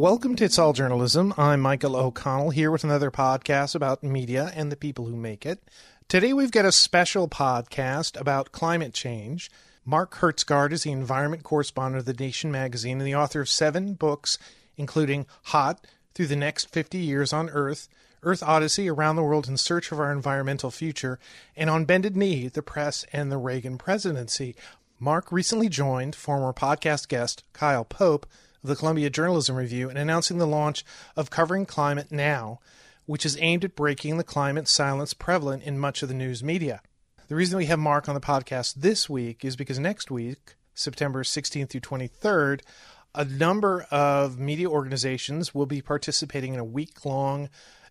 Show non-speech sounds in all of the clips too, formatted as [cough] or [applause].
Welcome to It's All Journalism. I'm Michael O'Connell here with another podcast about media and the people who make it. Today we've got a special podcast about climate change. Mark Hertsgaard is the environment correspondent of The Nation magazine and the author of seven books, including Hot, Through the Next 50 Years on Earth, Earth Odyssey, Around the World in Search of Our Environmental Future, and On Bended Knee, The Press and the Reagan Presidency. Mark recently joined former podcast guest Kyle Pope the Columbia Journalism Review in announcing the launch of Covering Climate Now, which is aimed at breaking the climate silence prevalent in much of the news media. The reason we have Mark on the podcast this week is because next week, September 16th through 23rd, a number of media organizations will be participating in a week long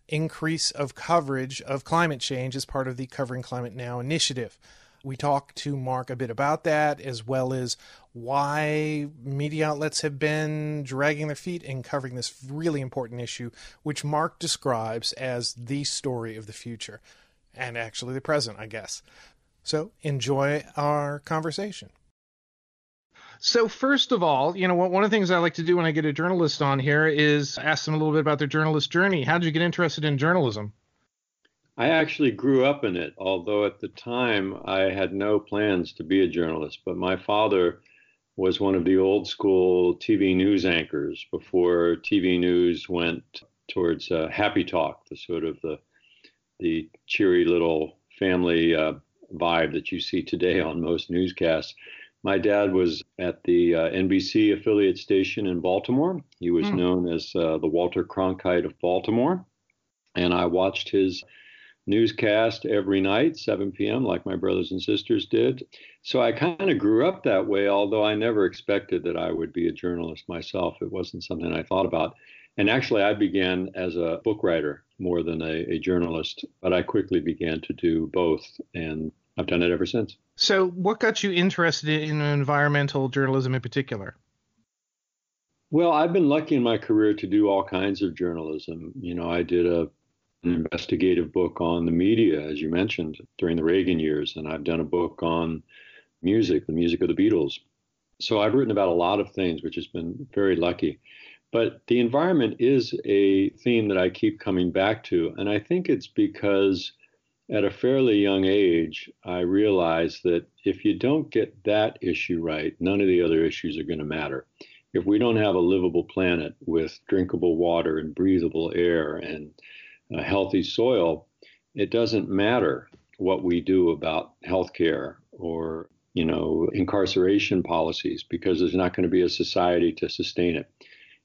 increase of coverage of climate change as part of the Covering Climate Now initiative. We talked to Mark a bit about that, as well as why media outlets have been dragging their feet in covering this really important issue, which Mark describes as the story of the future and actually the present, I guess. So enjoy our conversation. So first of all, you know, one of the things I like to do when I get a journalist on here is ask them a little bit about their journalist journey. How did you get interested in journalism? I actually grew up in it, although at the time I had no plans to be a journalist. But my father was one of the old school TV news anchors before TV news went towards uh, Happy Talk, the sort of the the cheery little family uh, vibe that you see today on most newscasts. My dad was at the uh, NBC affiliate station in Baltimore. He was mm. known as uh, the Walter Cronkite of Baltimore. And I watched his newscast every night, 7 p.m., like my brothers and sisters did. So I kind of grew up that way, although I never expected that I would be a journalist myself. It wasn't something I thought about. And actually, I began as a book writer more than a, a journalist, but I quickly began to do both. And I've done it ever since. So, what got you interested in environmental journalism in particular? Well, I've been lucky in my career to do all kinds of journalism. You know, I did a an investigative book on the media, as you mentioned, during the Reagan years, and I've done a book on music, the music of the Beatles. So I've written about a lot of things, which has been very lucky. But the environment is a theme that I keep coming back to, and I think it's because at a fairly young age, I realized that if you don't get that issue right, none of the other issues are going to matter. If we don't have a livable planet with drinkable water and breathable air and a healthy soil, it doesn't matter what we do about healthcare or you know incarceration policies because there's not going to be a society to sustain it.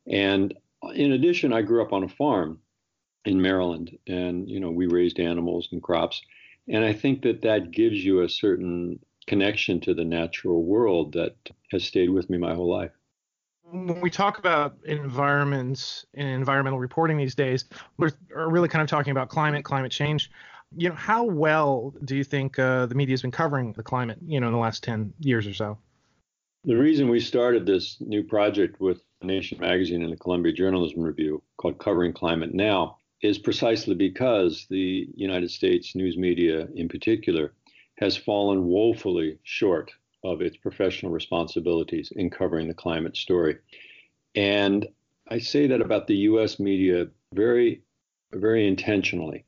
And in addition, I grew up on a farm in Maryland, and you know we raised animals and crops, and I think that that gives you a certain connection to the natural world that has stayed with me my whole life when we talk about environments and environmental reporting these days, we're really kind of talking about climate, climate change. You know, how well do you think uh, the media has been covering the climate? You know, in the last ten years or so. The reason we started this new project with Nation magazine and the Columbia Journalism Review called Covering Climate Now is precisely because the United States news media, in particular, has fallen woefully short of its professional responsibilities in covering the climate story. And I say that about the US media very, very intentionally.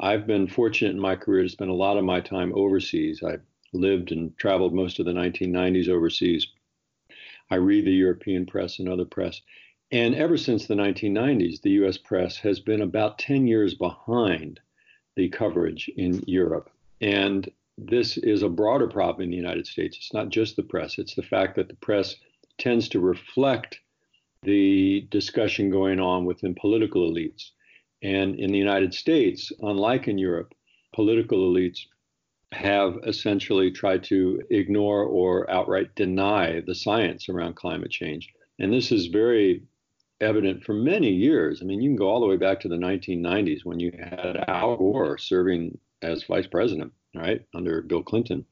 I've been fortunate in my career to spend a lot of my time overseas. I lived and traveled most of the 1990s overseas. I read the European press and other press. And ever since the 1990s, the US press has been about 10 years behind the coverage in Europe. And this is a broader problem in the United States. It's not just the press, it's the fact that the press tends to reflect the discussion going on within political elites. And in the United States, unlike in Europe, political elites have essentially tried to ignore or outright deny the science around climate change. And this is very evident for many years. I mean, you can go all the way back to the 1990s when you had Al Gore serving as vice president right, under Bill Clinton.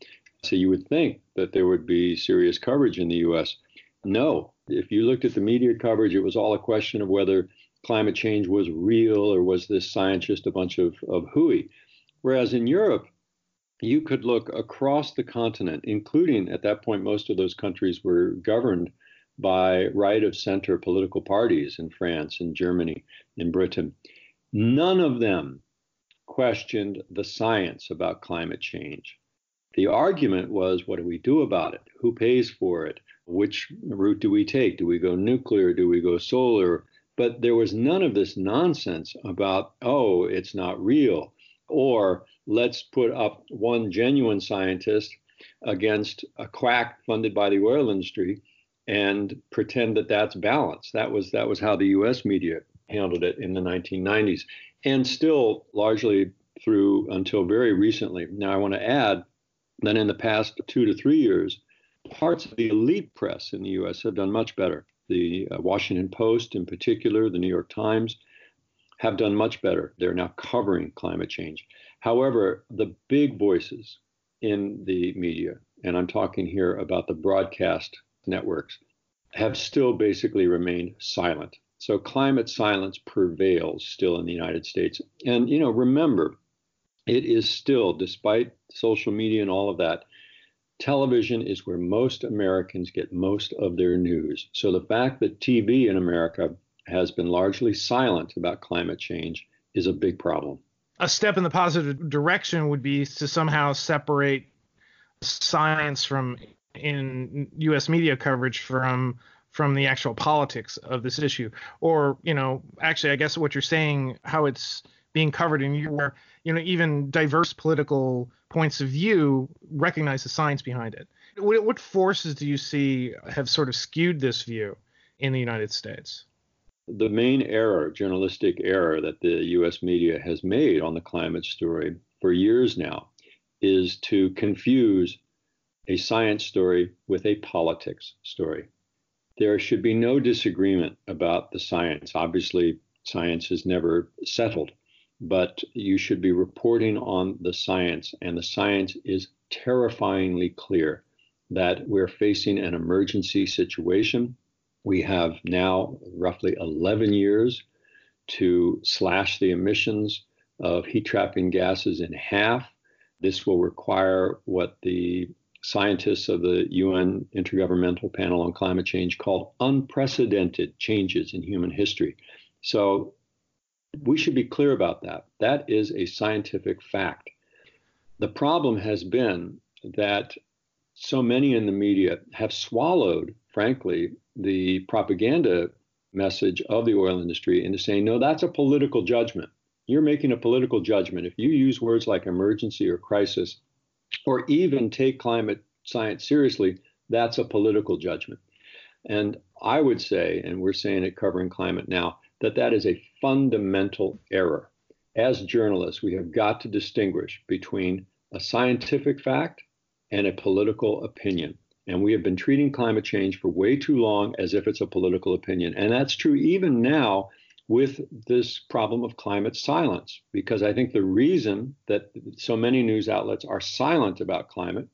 So you would think that there would be serious coverage in the U.S. No. If you looked at the media coverage, it was all a question of whether climate change was real or was this science just a bunch of, of hooey. Whereas in Europe, you could look across the continent, including at that point, most of those countries were governed by right of center political parties in France, in Germany, in Britain. None of them questioned the science about climate change. The argument was what do we do about it? Who pays for it? Which route do we take? Do we go nuclear? Do we go solar? But there was none of this nonsense about, oh, it's not real. Or let's put up one genuine scientist against a quack funded by the oil industry and pretend that that's balanced. That was that was how the U.S. media handled it in the 1990s, and still largely through until very recently. Now, I want to add that in the past two to three years, parts of the elite press in the U.S. have done much better. The uh, Washington Post, in particular, the New York Times, have done much better. They're now covering climate change. However, the big voices in the media, and I'm talking here about the broadcast networks, have still basically remained silent. So climate silence prevails still in the United States. And, you know, remember, it is still, despite social media and all of that, television is where most Americans get most of their news. So the fact that TV in America has been largely silent about climate change is a big problem. A step in the positive direction would be to somehow separate science from in U.S. media coverage from from the actual politics of this issue, or you know, actually, I guess what you're saying, how it's being covered in your, you know, even diverse political points of view recognize the science behind it. What, what forces do you see have sort of skewed this view in the United States? The main error, journalistic error, that the U.S. media has made on the climate story for years now is to confuse a science story with a politics story. There should be no disagreement about the science. Obviously, science is never settled, but you should be reporting on the science, and the science is terrifyingly clear that we're facing an emergency situation. We have now roughly 11 years to slash the emissions of heat trapping gases in half. This will require what the scientists of the UN Intergovernmental Panel on Climate Change called unprecedented changes in human history. So we should be clear about that. That is a scientific fact. The problem has been that so many in the media have swallowed, frankly, the propaganda message of the oil industry into saying, no, that's a political judgment. You're making a political judgment. If you use words like emergency or crisis, or even take climate science seriously, that's a political judgment. And I would say, and we're saying it covering climate now, that that is a fundamental error. As journalists, we have got to distinguish between a scientific fact and a political opinion. And we have been treating climate change for way too long as if it's a political opinion. And that's true even now with this problem of climate silence, because I think the reason that so many news outlets are silent about climate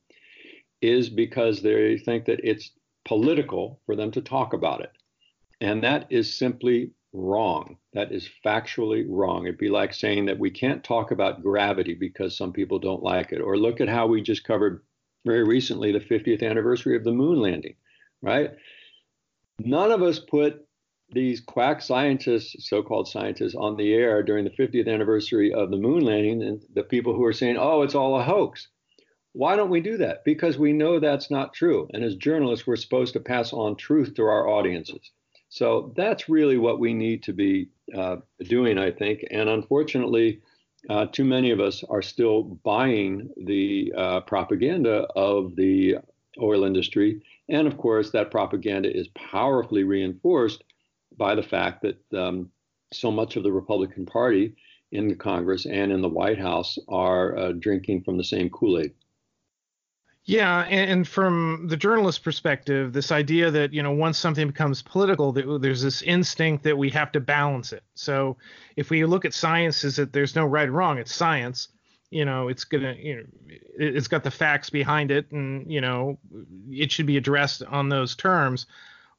is because they think that it's political for them to talk about it. And that is simply wrong. That is factually wrong. It'd be like saying that we can't talk about gravity because some people don't like it, or look at how we just covered very recently the 50th anniversary of the moon landing, right? None of us put these quack scientists, so-called scientists, on the air during the 50th anniversary of the moon landing, and the people who are saying, "Oh, it's all a hoax." Why don't we do that? Because we know that's not true, and as journalists, we're supposed to pass on truth to our audiences. So that's really what we need to be uh, doing, I think. And unfortunately, uh, too many of us are still buying the uh, propaganda of the oil industry. And of course, that propaganda is powerfully reinforced by the fact that um, so much of the Republican Party in the Congress and in the White House are uh, drinking from the same Kool Aid. Yeah, and from the journalist perspective, this idea that you know once something becomes political, there's this instinct that we have to balance it. So if we look at science, is that there's no right or wrong; it's science. You know, it's gonna, you know, it's got the facts behind it, and you know, it should be addressed on those terms.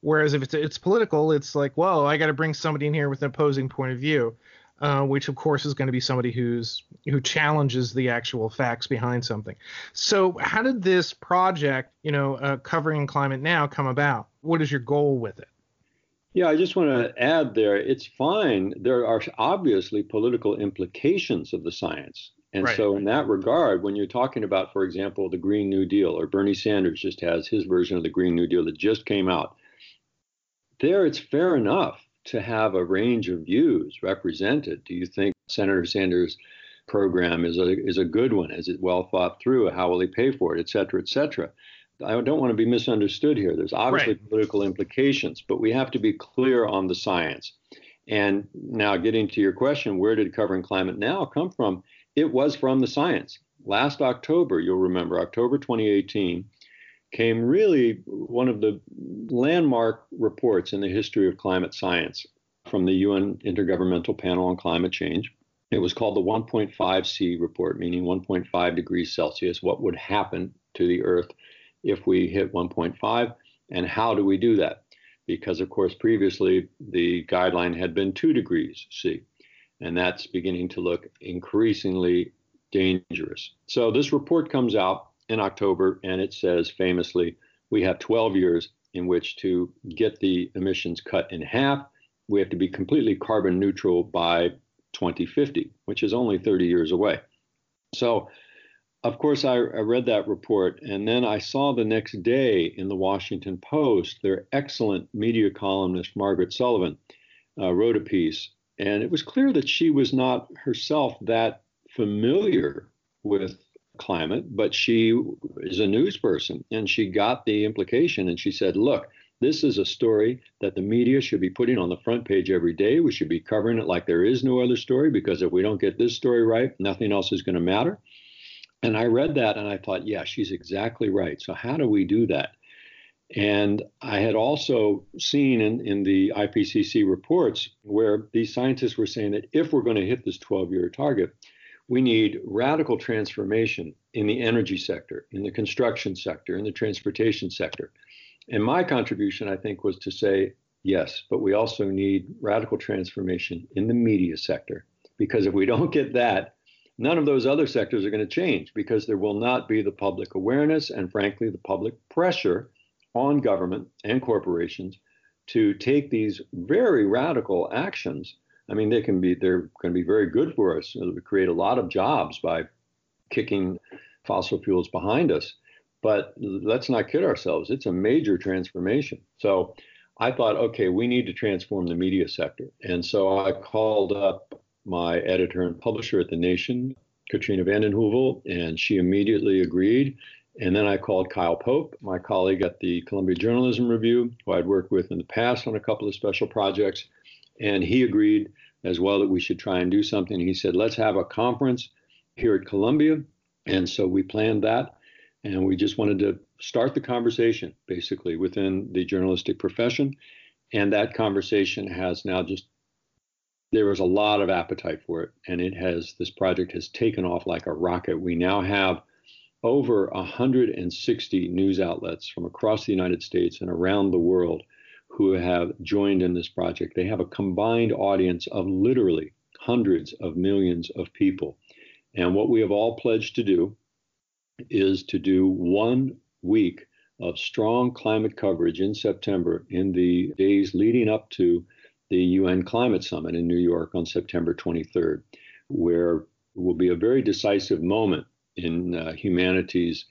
Whereas if it's it's political, it's like, well, I got to bring somebody in here with an opposing point of view, uh, which of course is going to be somebody who's who challenges the actual facts behind something. So, how did this project, you know, uh, covering climate now, come about? what is your goal with it? Yeah, I just want to add there it's fine. There are obviously political implications of the science. And right. so, in that regard, when you're talking about, for example, the Green New Deal, or Bernie Sanders just has his version of the Green New Deal that just came out, there it's fair enough to have a range of views represented. Do you think Senator Sanders' program is a is a good one? Is it well thought through? How will he pay for it, et cetera, et cetera? I don't want to be misunderstood here. There's obviously right. political implications, but we have to be clear on the science. And now, getting to your question, where did Covering Climate Now come from? It was from the science. Last October, you'll remember, October 2018, came really one of the landmark reports in the history of climate science from the UN Intergovernmental Panel on Climate Change. It was called the 1.5C report, meaning 1.5 degrees Celsius, what would happen to the Earth if we hit 1.5, and how do we do that? Because, of course, previously the guideline had been 2 degrees C, and that's beginning to look increasingly dangerous. So, this report comes out in October, and it says famously, we have 12 years in which to get the emissions cut in half. We have to be completely carbon neutral by 2050, which is only 30 years away. So, of course, I, I, read that report, and then I saw the next day in the Washington Post, their excellent media columnist, Margaret Sullivan, uh, wrote a piece. And it was clear that she was not herself that familiar with climate, but she is a news person and she got the implication and she said, look, this is a story that the media should be putting on the front page every day. We should be covering it like there is no other story because if we don't get this story right, nothing else is going to matter. And I read that and I thought, yeah, she's exactly right. So, how do we do that? And I had also seen in, in the IPCC reports where these scientists were saying that if we're going to hit this 12 year target, we need radical transformation in the energy sector, in the construction sector, in the transportation sector. And my contribution, I think, was to say, yes, but we also need radical transformation in the media sector. Because if we don't get that, none of those other sectors are going to change because there will not be the public awareness and, frankly, the public pressure on government and corporations to take these very radical actions. I mean, they can be they're going to be very good for us. It'll create a lot of jobs by kicking fossil fuels behind us. But let's not kid ourselves. It's a major transformation. So I thought, okay, we need to transform the media sector. And so I called up my editor and publisher at The Nation, Katrina vanden Heuvel, and she immediately agreed. And then I called Kyle Pope, my colleague at the Columbia Journalism Review, who I'd worked with in the past on a couple of special projects. And he agreed as well that we should try and do something. He said, let's have a conference here at Columbia. And so we planned that. And we just wanted to start the conversation basically within the journalistic profession. And that conversation has now just there was a lot of appetite for it, and it has this project has taken off like a rocket. We now have over 160 news outlets from across the United States and around the world who have joined in this project. They have a combined audience of literally hundreds of millions of people. And what we have all pledged to do is to do one week of strong climate coverage in September in the days leading up to the UN Climate Summit in New York on September 23rd, where will be a very decisive moment in uh, humanity's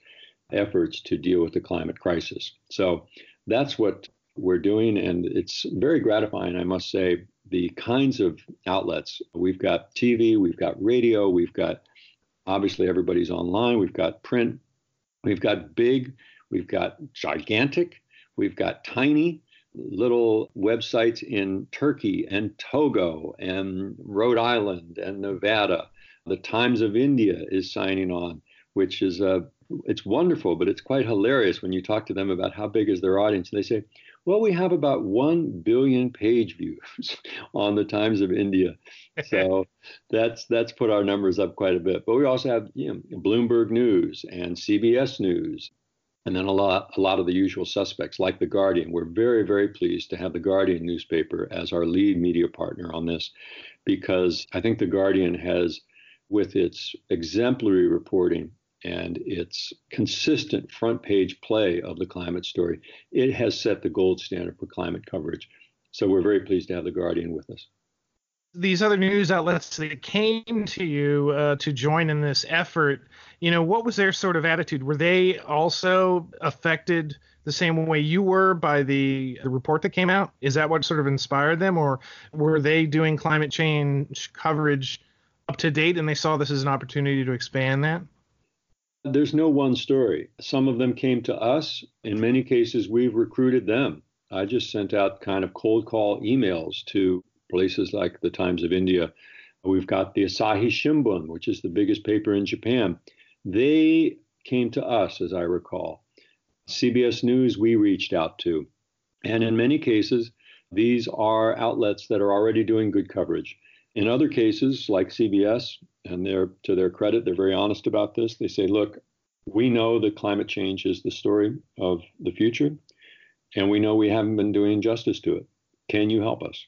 efforts to deal with the climate crisis. So that's what we're doing, and it's very gratifying, I must say. The kinds of outlets we've got TV, we've got radio, we've got obviously everybody's online, we've got print, we've got big, we've got gigantic, we've got tiny, little websites in Turkey and Togo and Rhode Island and Nevada. The Times of India is signing on, which is a uh, it's wonderful, but it's quite hilarious when you talk to them about how big is their audience. And they say, well, we have about 1 billion page views [laughs] on the Times of India. So [laughs] that's that's put our numbers up quite a bit. But we also have you know, Bloomberg News and CBS News and then a lot a lot of the usual suspects like the Guardian. We're very very pleased to have the Guardian newspaper as our lead media partner on this because I think the Guardian has with its exemplary reporting and its consistent front page play of the climate story, it has set the gold standard for climate coverage. So we're very pleased to have The Guardian with us. These other news outlets that came to you uh, to join in this effort, you know, what was their sort of attitude? Were they also affected the same way you were by the, the report that came out? Is that what sort of inspired them, or were they doing climate change coverage up to date and they saw this as an opportunity to expand that? There's no one story. Some of them came to us. In many cases, we've recruited them. I just sent out kind of cold call emails to places like the Times of India. We've got the Asahi Shimbun, which is the biggest paper in Japan. They came to us, as I recall. CBS News, we reached out to. And in many cases, these are outlets that are already doing good coverage. In other cases, like CBS, and they're to their credit, they're very honest about this. They say, look, we know that climate change is the story of the future, and we know we haven't been doing justice to it. Can you help us?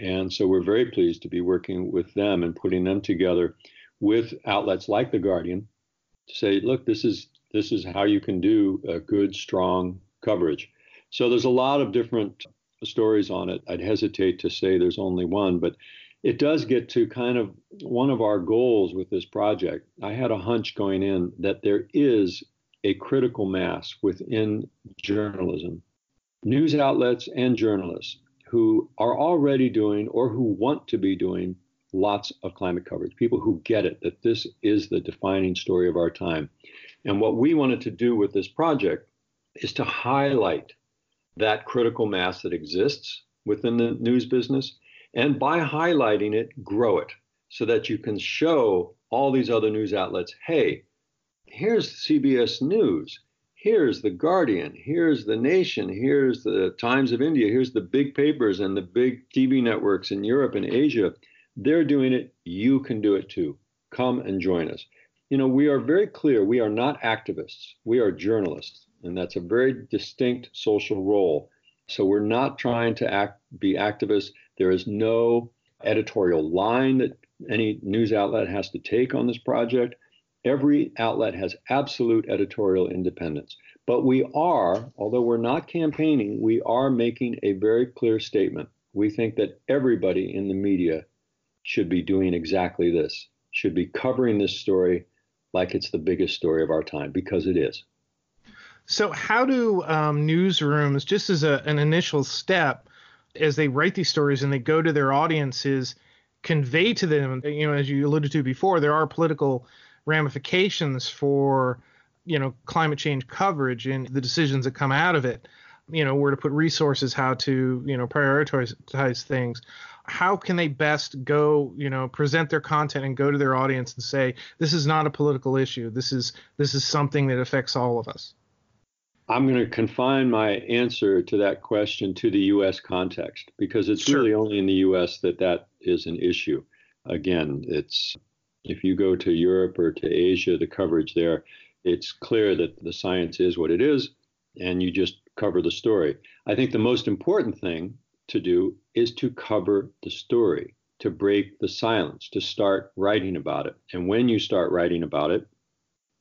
And so we're very pleased to be working with them and putting them together with outlets like The Guardian to say, look, this is this is how you can do a good, strong coverage. So there's a lot of different stories on it. I'd hesitate to say there's only one, but it does get to kind of one of our goals with this project. I had a hunch going in that there is a critical mass within journalism, news outlets and journalists who are already doing or who want to be doing lots of climate coverage, people who get it, that this is the defining story of our time. And what we wanted to do with this project is to highlight that critical mass that exists within the news business and by highlighting it, grow it so that you can show all these other news outlets hey, here's CBS News, here's The Guardian, here's The Nation, here's the Times of India, here's the big papers and the big TV networks in Europe and Asia. They're doing it. You can do it too. Come and join us. You know, we are very clear we are not activists, we are journalists. And that's a very distinct social role. So we're not trying to act, be activists. There is no editorial line that any news outlet has to take on this project. Every outlet has absolute editorial independence. But we are, although we're not campaigning, we are making a very clear statement. We think that everybody in the media should be doing exactly this, should be covering this story like it's the biggest story of our time, because it is. So, how do um, newsrooms, just as a, an initial step, as they write these stories and they go to their audiences, convey to them, you know, as you alluded to before, there are political ramifications for, you know, climate change coverage and the decisions that come out of it. You know, where to put resources, how to, you know, prioritize things. How can they best go, you know, present their content and go to their audience and say, this is not a political issue. This is this is something that affects all of us. I'm going to confine my answer to that question to the U.S. context because it's sure. really only in the U.S. that that is an issue. Again, it's if you go to Europe or to Asia, the coverage there, it's clear that the science is what it is, and you just cover the story. I think the most important thing to do is to cover the story, to break the silence, to start writing about it. And when you start writing about it,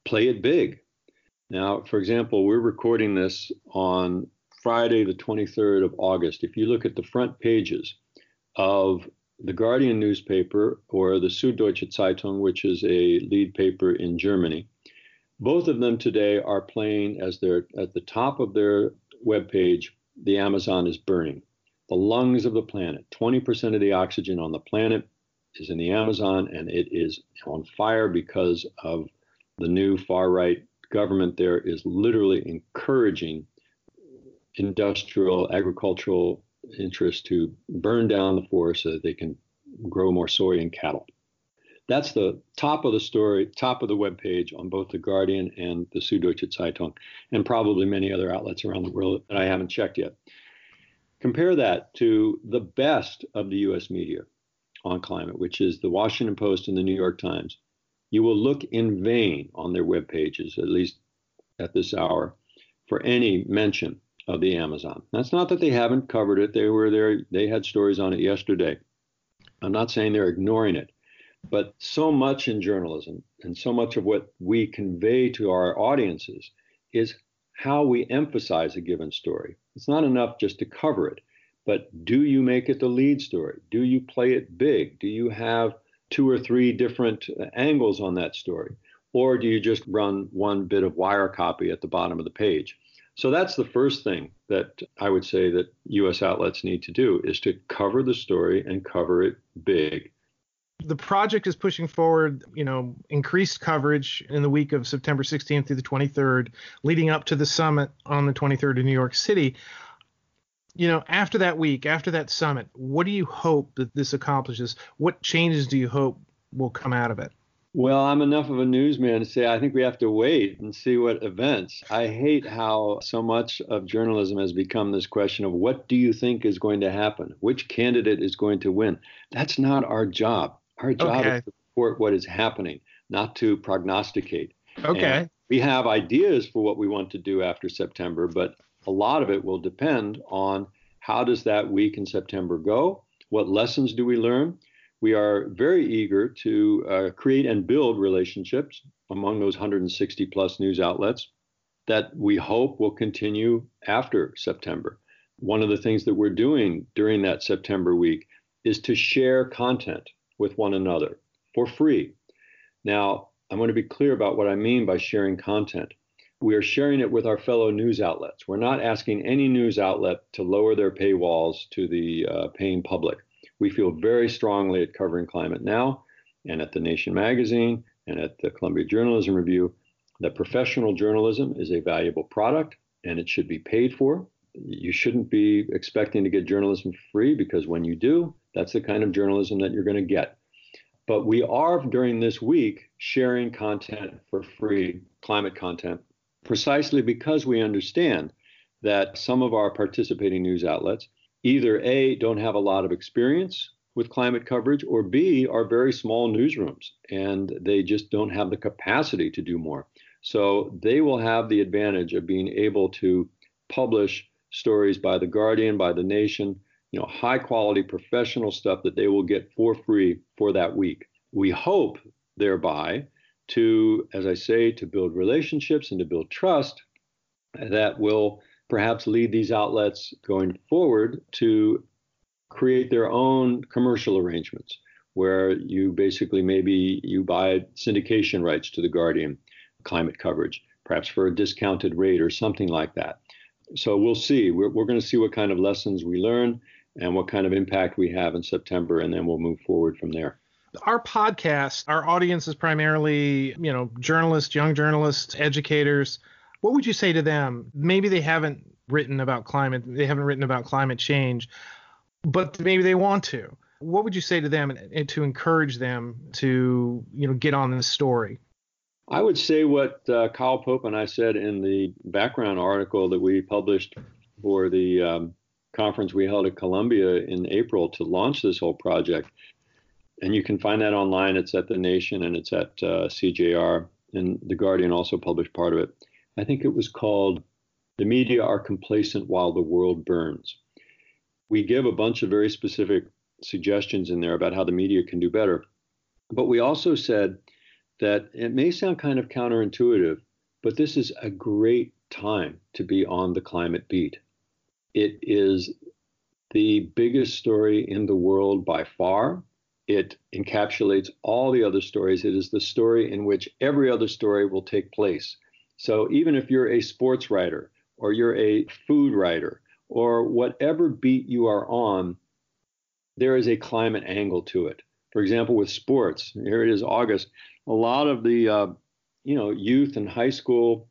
play it big now, for example, we're recording this on Friday, the 23rd of August. If you look at the front pages of the Guardian newspaper or the Süddeutsche Zeitung, which is a lead paper in Germany, both of them today are playing as they're at the top of their webpage, the Amazon is burning. The lungs of the planet, 20% of the oxygen on the planet is in the Amazon, and it is on fire because of the new far right government there is literally encouraging industrial agricultural interests to burn down the forest so that they can grow more soy and cattle. That's the top of the story, top of the web page on both the Guardian and the Süddeutsche Zeitung, and probably many other outlets around the world that I haven't checked yet. Compare that to the best of the U.S. media on climate, which is the Washington Post and the New York Times you will look in vain on their web pages, at least at this hour, for any mention of the Amazon. That's not that they haven't covered it. They were there, they had stories on it yesterday. I'm not saying they're ignoring it, But so much in journalism and so much of what we convey to our audiences is how we emphasize a given story. It's not enough just to cover it, but do you make it the lead story? Do you play it big? Do you have two or three different uh, angles on that story? Or do you just run one bit of wire copy at the bottom of the page? So that's the first thing that I would say that US outlets need to do is to cover the story and cover it big. The project is pushing forward, you know, increased coverage in the week of September 16th through the 23rd, leading up to the summit on the 23rd in New York City. You know, after that week, after that summit, what do you hope that this accomplishes? What changes do you hope will come out of it? Well, I'm enough of a newsman to say I think we have to wait and see what events. I hate how so much of journalism has become this question of what do you think is going to happen? Which candidate is going to win? That's not our job. Our job okay. is to report what is happening, not to prognosticate. Okay. And we have ideas for what we want to do after September, but a lot of it will depend on how does that week in September go? What lessons do we learn? we are very eager to uh, create and build relationships among those 160 plus news outlets that we hope will continue after September. One of the things that we're doing during that September week is to share content with one another for free. Now, I'm going to be clear about what I mean by sharing content. We are sharing it with our fellow news outlets. We're not asking any news outlet to lower their paywalls to the uh, paying public. We feel very strongly at Covering Climate Now and at The Nation magazine and at the Columbia Journalism Review that professional journalism is a valuable product and it should be paid for. You shouldn't be expecting to get journalism free because when you do, that's the kind of journalism that you're going to get. But we are during this week sharing content for free, climate content, precisely because we understand that some of our participating news outlets either A, don't have a lot of experience with climate coverage, or B, are very small newsrooms and they just don't have the capacity to do more. So they will have the advantage of being able to publish stories by The Guardian, by The Nation, you know, high quality professional stuff that they will get for free for that week. We hope thereby to, as I say, to build relationships and to build trust that will perhaps lead these outlets going forward to create their own commercial arrangements where you basically maybe you buy syndication rights to the Guardian climate coverage, perhaps for a discounted rate or something like that. So we'll see. We're, we're going to see what kind of lessons we learn and what kind of impact we have in September, and then we'll move forward from there. Our podcast, our audience is primarily, you know, journalists, young journalists, educators, what would you say to them? Maybe they haven't written about climate, they haven't written about climate change, but maybe they want to. What would you say to them and to encourage them to, you know, get on this story? I would say what uh, Kyle Pope and I said in the background article that we published for the um, conference we held at Columbia in April to launch this whole project. And you can find that online. It's at The Nation and it's at uh, CJR. And The Guardian also published part of it. I think it was called The Media Are Complacent While the World Burns. We give a bunch of very specific suggestions in there about how the media can do better. But we also said that it may sound kind of counterintuitive, but this is a great time to be on the climate beat. It is the biggest story in the world by far. It encapsulates all the other stories. It is the story in which every other story will take place. So even if you're a sports writer or you're a food writer or whatever beat you are on, there is a climate angle to it. For example, with sports, here it is August. A lot of the uh, you know youth and high school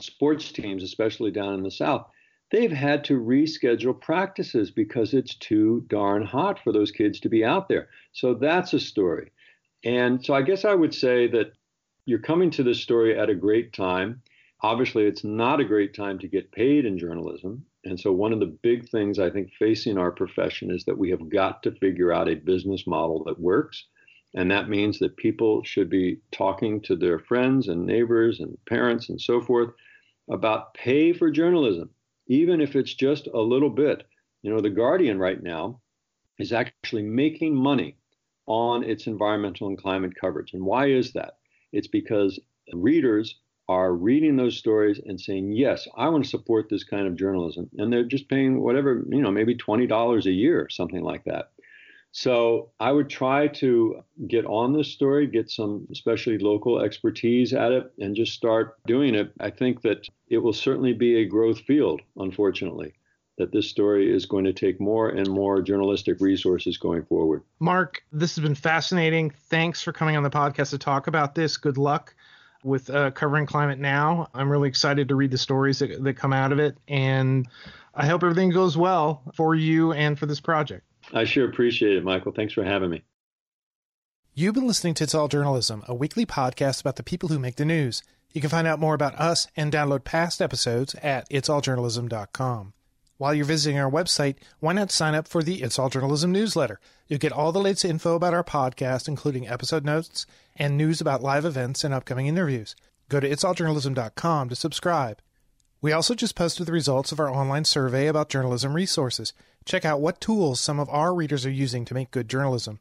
sports teams, especially down in the South, they've had to reschedule practices because it's too darn hot for those kids to be out there. So that's a story. And so I guess I would say that you're coming to this story at a great time. Obviously, it's not a great time to get paid in journalism. And so, one of the big things I think facing our profession is that we have got to figure out a business model that works. And that means that people should be talking to their friends and neighbors and parents and so forth about pay for journalism, even if it's just a little bit. You know, The Guardian right now is actually making money on its environmental and climate coverage. And why is that? It's because readers are reading those stories and saying, yes, I want to support this kind of journalism. And they're just paying whatever, you know, maybe $20 a year, something like that. So I would try to get on this story, get some especially local expertise at it, and just start doing it. I think that it will certainly be a growth field, unfortunately, that this story is going to take more and more journalistic resources going forward. Mark, this has been fascinating. Thanks for coming on the podcast to talk about this. Good luck with uh, covering climate now. I'm really excited to read the stories that, that come out of it, and I hope everything goes well for you and for this project. I sure appreciate it, Michael. Thanks for having me. You've been listening to It's All Journalism, a weekly podcast about the people who make the news. You can find out more about us and download past episodes at itsalljournalism.com. While you're visiting our website, why not sign up for the It's All Journalism newsletter? You'll get all the latest info about our podcast, including episode notes and news about live events and upcoming interviews. Go to itsalljournalism.com to subscribe. We also just posted the results of our online survey about journalism resources. Check out what tools some of our readers are using to make good journalism.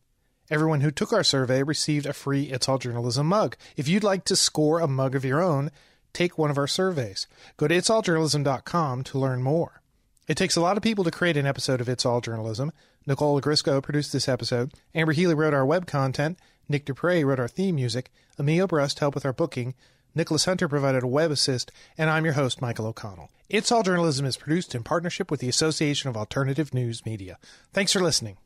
Everyone who took our survey received a free It's All Journalism mug. If you'd like to score a mug of your own, take one of our surveys. Go to itsalljournalism.com to learn more. It takes a lot of people to create an episode of It's All Journalism. Nicole Grisco produced this episode. Amber Healy wrote our web content. Nick Dupre wrote our theme music. Emil Brust helped with our booking. Nicholas Hunter provided a web assist, and I'm your host, Michael O'Connell. It's All Journalism is produced in partnership with the Association of Alternative News Media. Thanks for listening.